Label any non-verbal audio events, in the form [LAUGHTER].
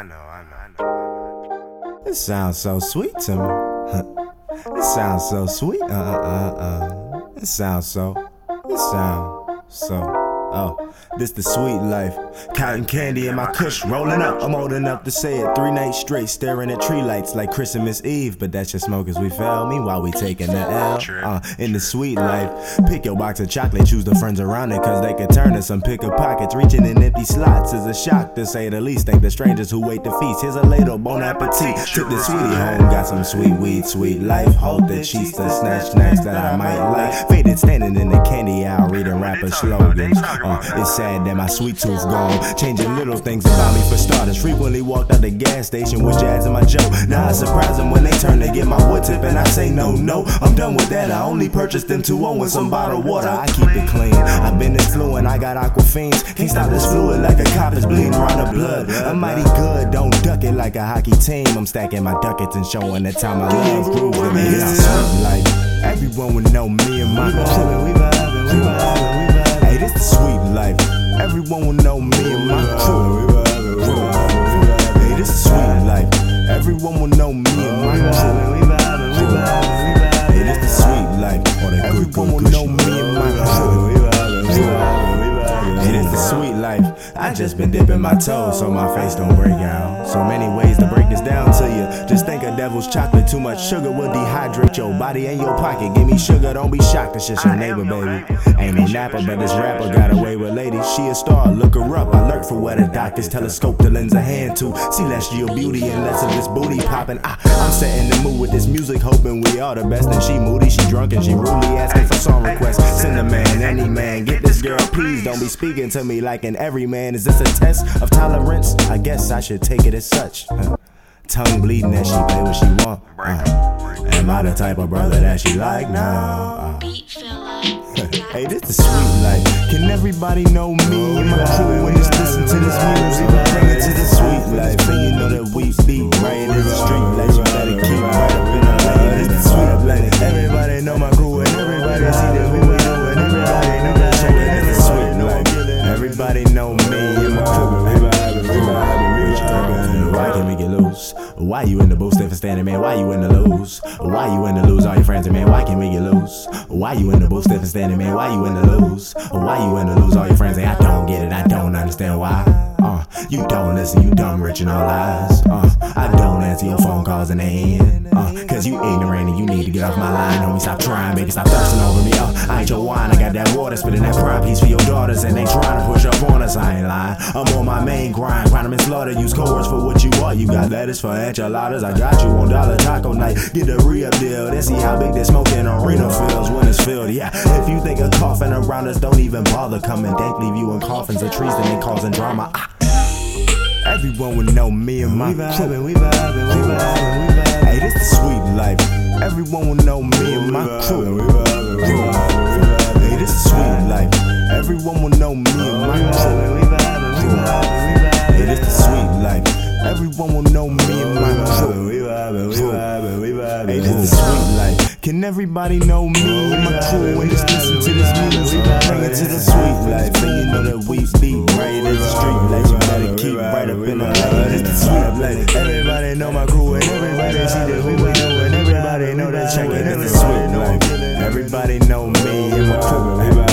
I know, I know, I know. It sounds so sweet to me. [LAUGHS] it sounds so sweet. Uh uh uh uh. It sounds so. It sounds so. Oh, this the sweet life. Cotton candy in my kush, rolling up. I'm old enough to say it. Three nights straight, staring at tree lights like Christmas Eve. But that's just smoke as we fell. Meanwhile, we taking the L. Uh, in the sweet life. Pick your box of chocolate, choose the friends around it, cause they could turn to some picker pockets. Reaching in empty slots is a shock to say the least. Thank the strangers who wait to feast. Here's a ladle, bon appetit. Took the sweetie home, got some sweet weed, sweet life. Hold the cheeks to snatch snacks that I might like. Faded standing in the candy aisle, reading rapper slogans. Uh, it's sad that my sweet tooth gone. Changing little things about me for starters. Frequently walked out the gas station with jazz in my joke. Now I surprise them when they turn to get my wood tip, and I say no, no, I'm done with that. I only purchased them 2 on with some bottled water. I keep it clean. I've been this fluent, I got aqua fiends. Can't stop this fluid like a cop is bleeding around the blood. I'm mighty good, don't duck it like a hockey team. I'm stacking my ducats and showing the time I love. It's like everyone would know me and my just been dipping my toes so my face don't break out. So many ways to break this down to you. Just think of devil's chocolate. Too much sugar will dehydrate your body and your pocket. Give me sugar, don't be shocked. It's just your neighbor, baby. Ain't no napper, but this rapper got away with ladies. She a star, look her up. I lurk for where the doctors telescope the lens a hand to. See celestial beauty and less of this booty popping. I, I'm setting the mood with this music, hoping we are the best. And she moody, she drunk, and she rudely asking for song requests. Send a man, any man, get this girl, please. Don't be speaking to me like an everyman. Is this a test of tolerance? I guess I should take it as such. Huh. Tongue bleeding as she play what she want. Uh, am I the type of brother that she like now? Uh, [LAUGHS] hey, this is sweet life. Can everybody know me and my crew when just listen to this music? Bring it to the sweet life, and you know that we be right in the street like you better keep get loose? Why you in the booth and standing, man? Why you in the lose? Why you in the lose? All your friends, man. Why can't we get loose? Why you in the booth and standing, man? Why you in the lose? Why you in the lose? All your friends, say I don't get it. I don't understand why. Uh, you don't listen, you dumb, rich, and all lies. Uh, Don't answer your phone calls in the end. Uh, cause you ignorant and you need to get off my line. Homie, stop trying, baby, stop thirsting over me. Uh, I ain't your wine, I got that water, spitting that prime piece for your daughters, and they trying to push up on us. I ain't lying. I'm on my main grind, grind them and slaughter. Use codes for what you are. You got lettuce for enchiladas. I got you on dollar taco night. Get the re-up deal. Then see how big this smoking arena feels when it's filled. Yeah, if you think of coughing around us, don't even bother coming. Dank leave you in coffins of trees, then they causing drama. Ah. Everyone would know me and my We crew. vibing, we vibing, we vibing, we vibing. Hey, this the sweet life. Everyone will know me and my crew. We vibing, we vibing, we vibing. Hey, this the sweet life. Everyone will know me and my crew. We vibing, we vibing, we vibing. Hey, this the sweet life. Everyone will know me and my crew. We vibing, we vibing, we vibing. Hey, this the sweet life. Can everybody know me and my crew and just listen to this music? Everybody know my crew and everybody see that we we do and everybody know that Check it, it. the sweet life. Everybody know me and my crew.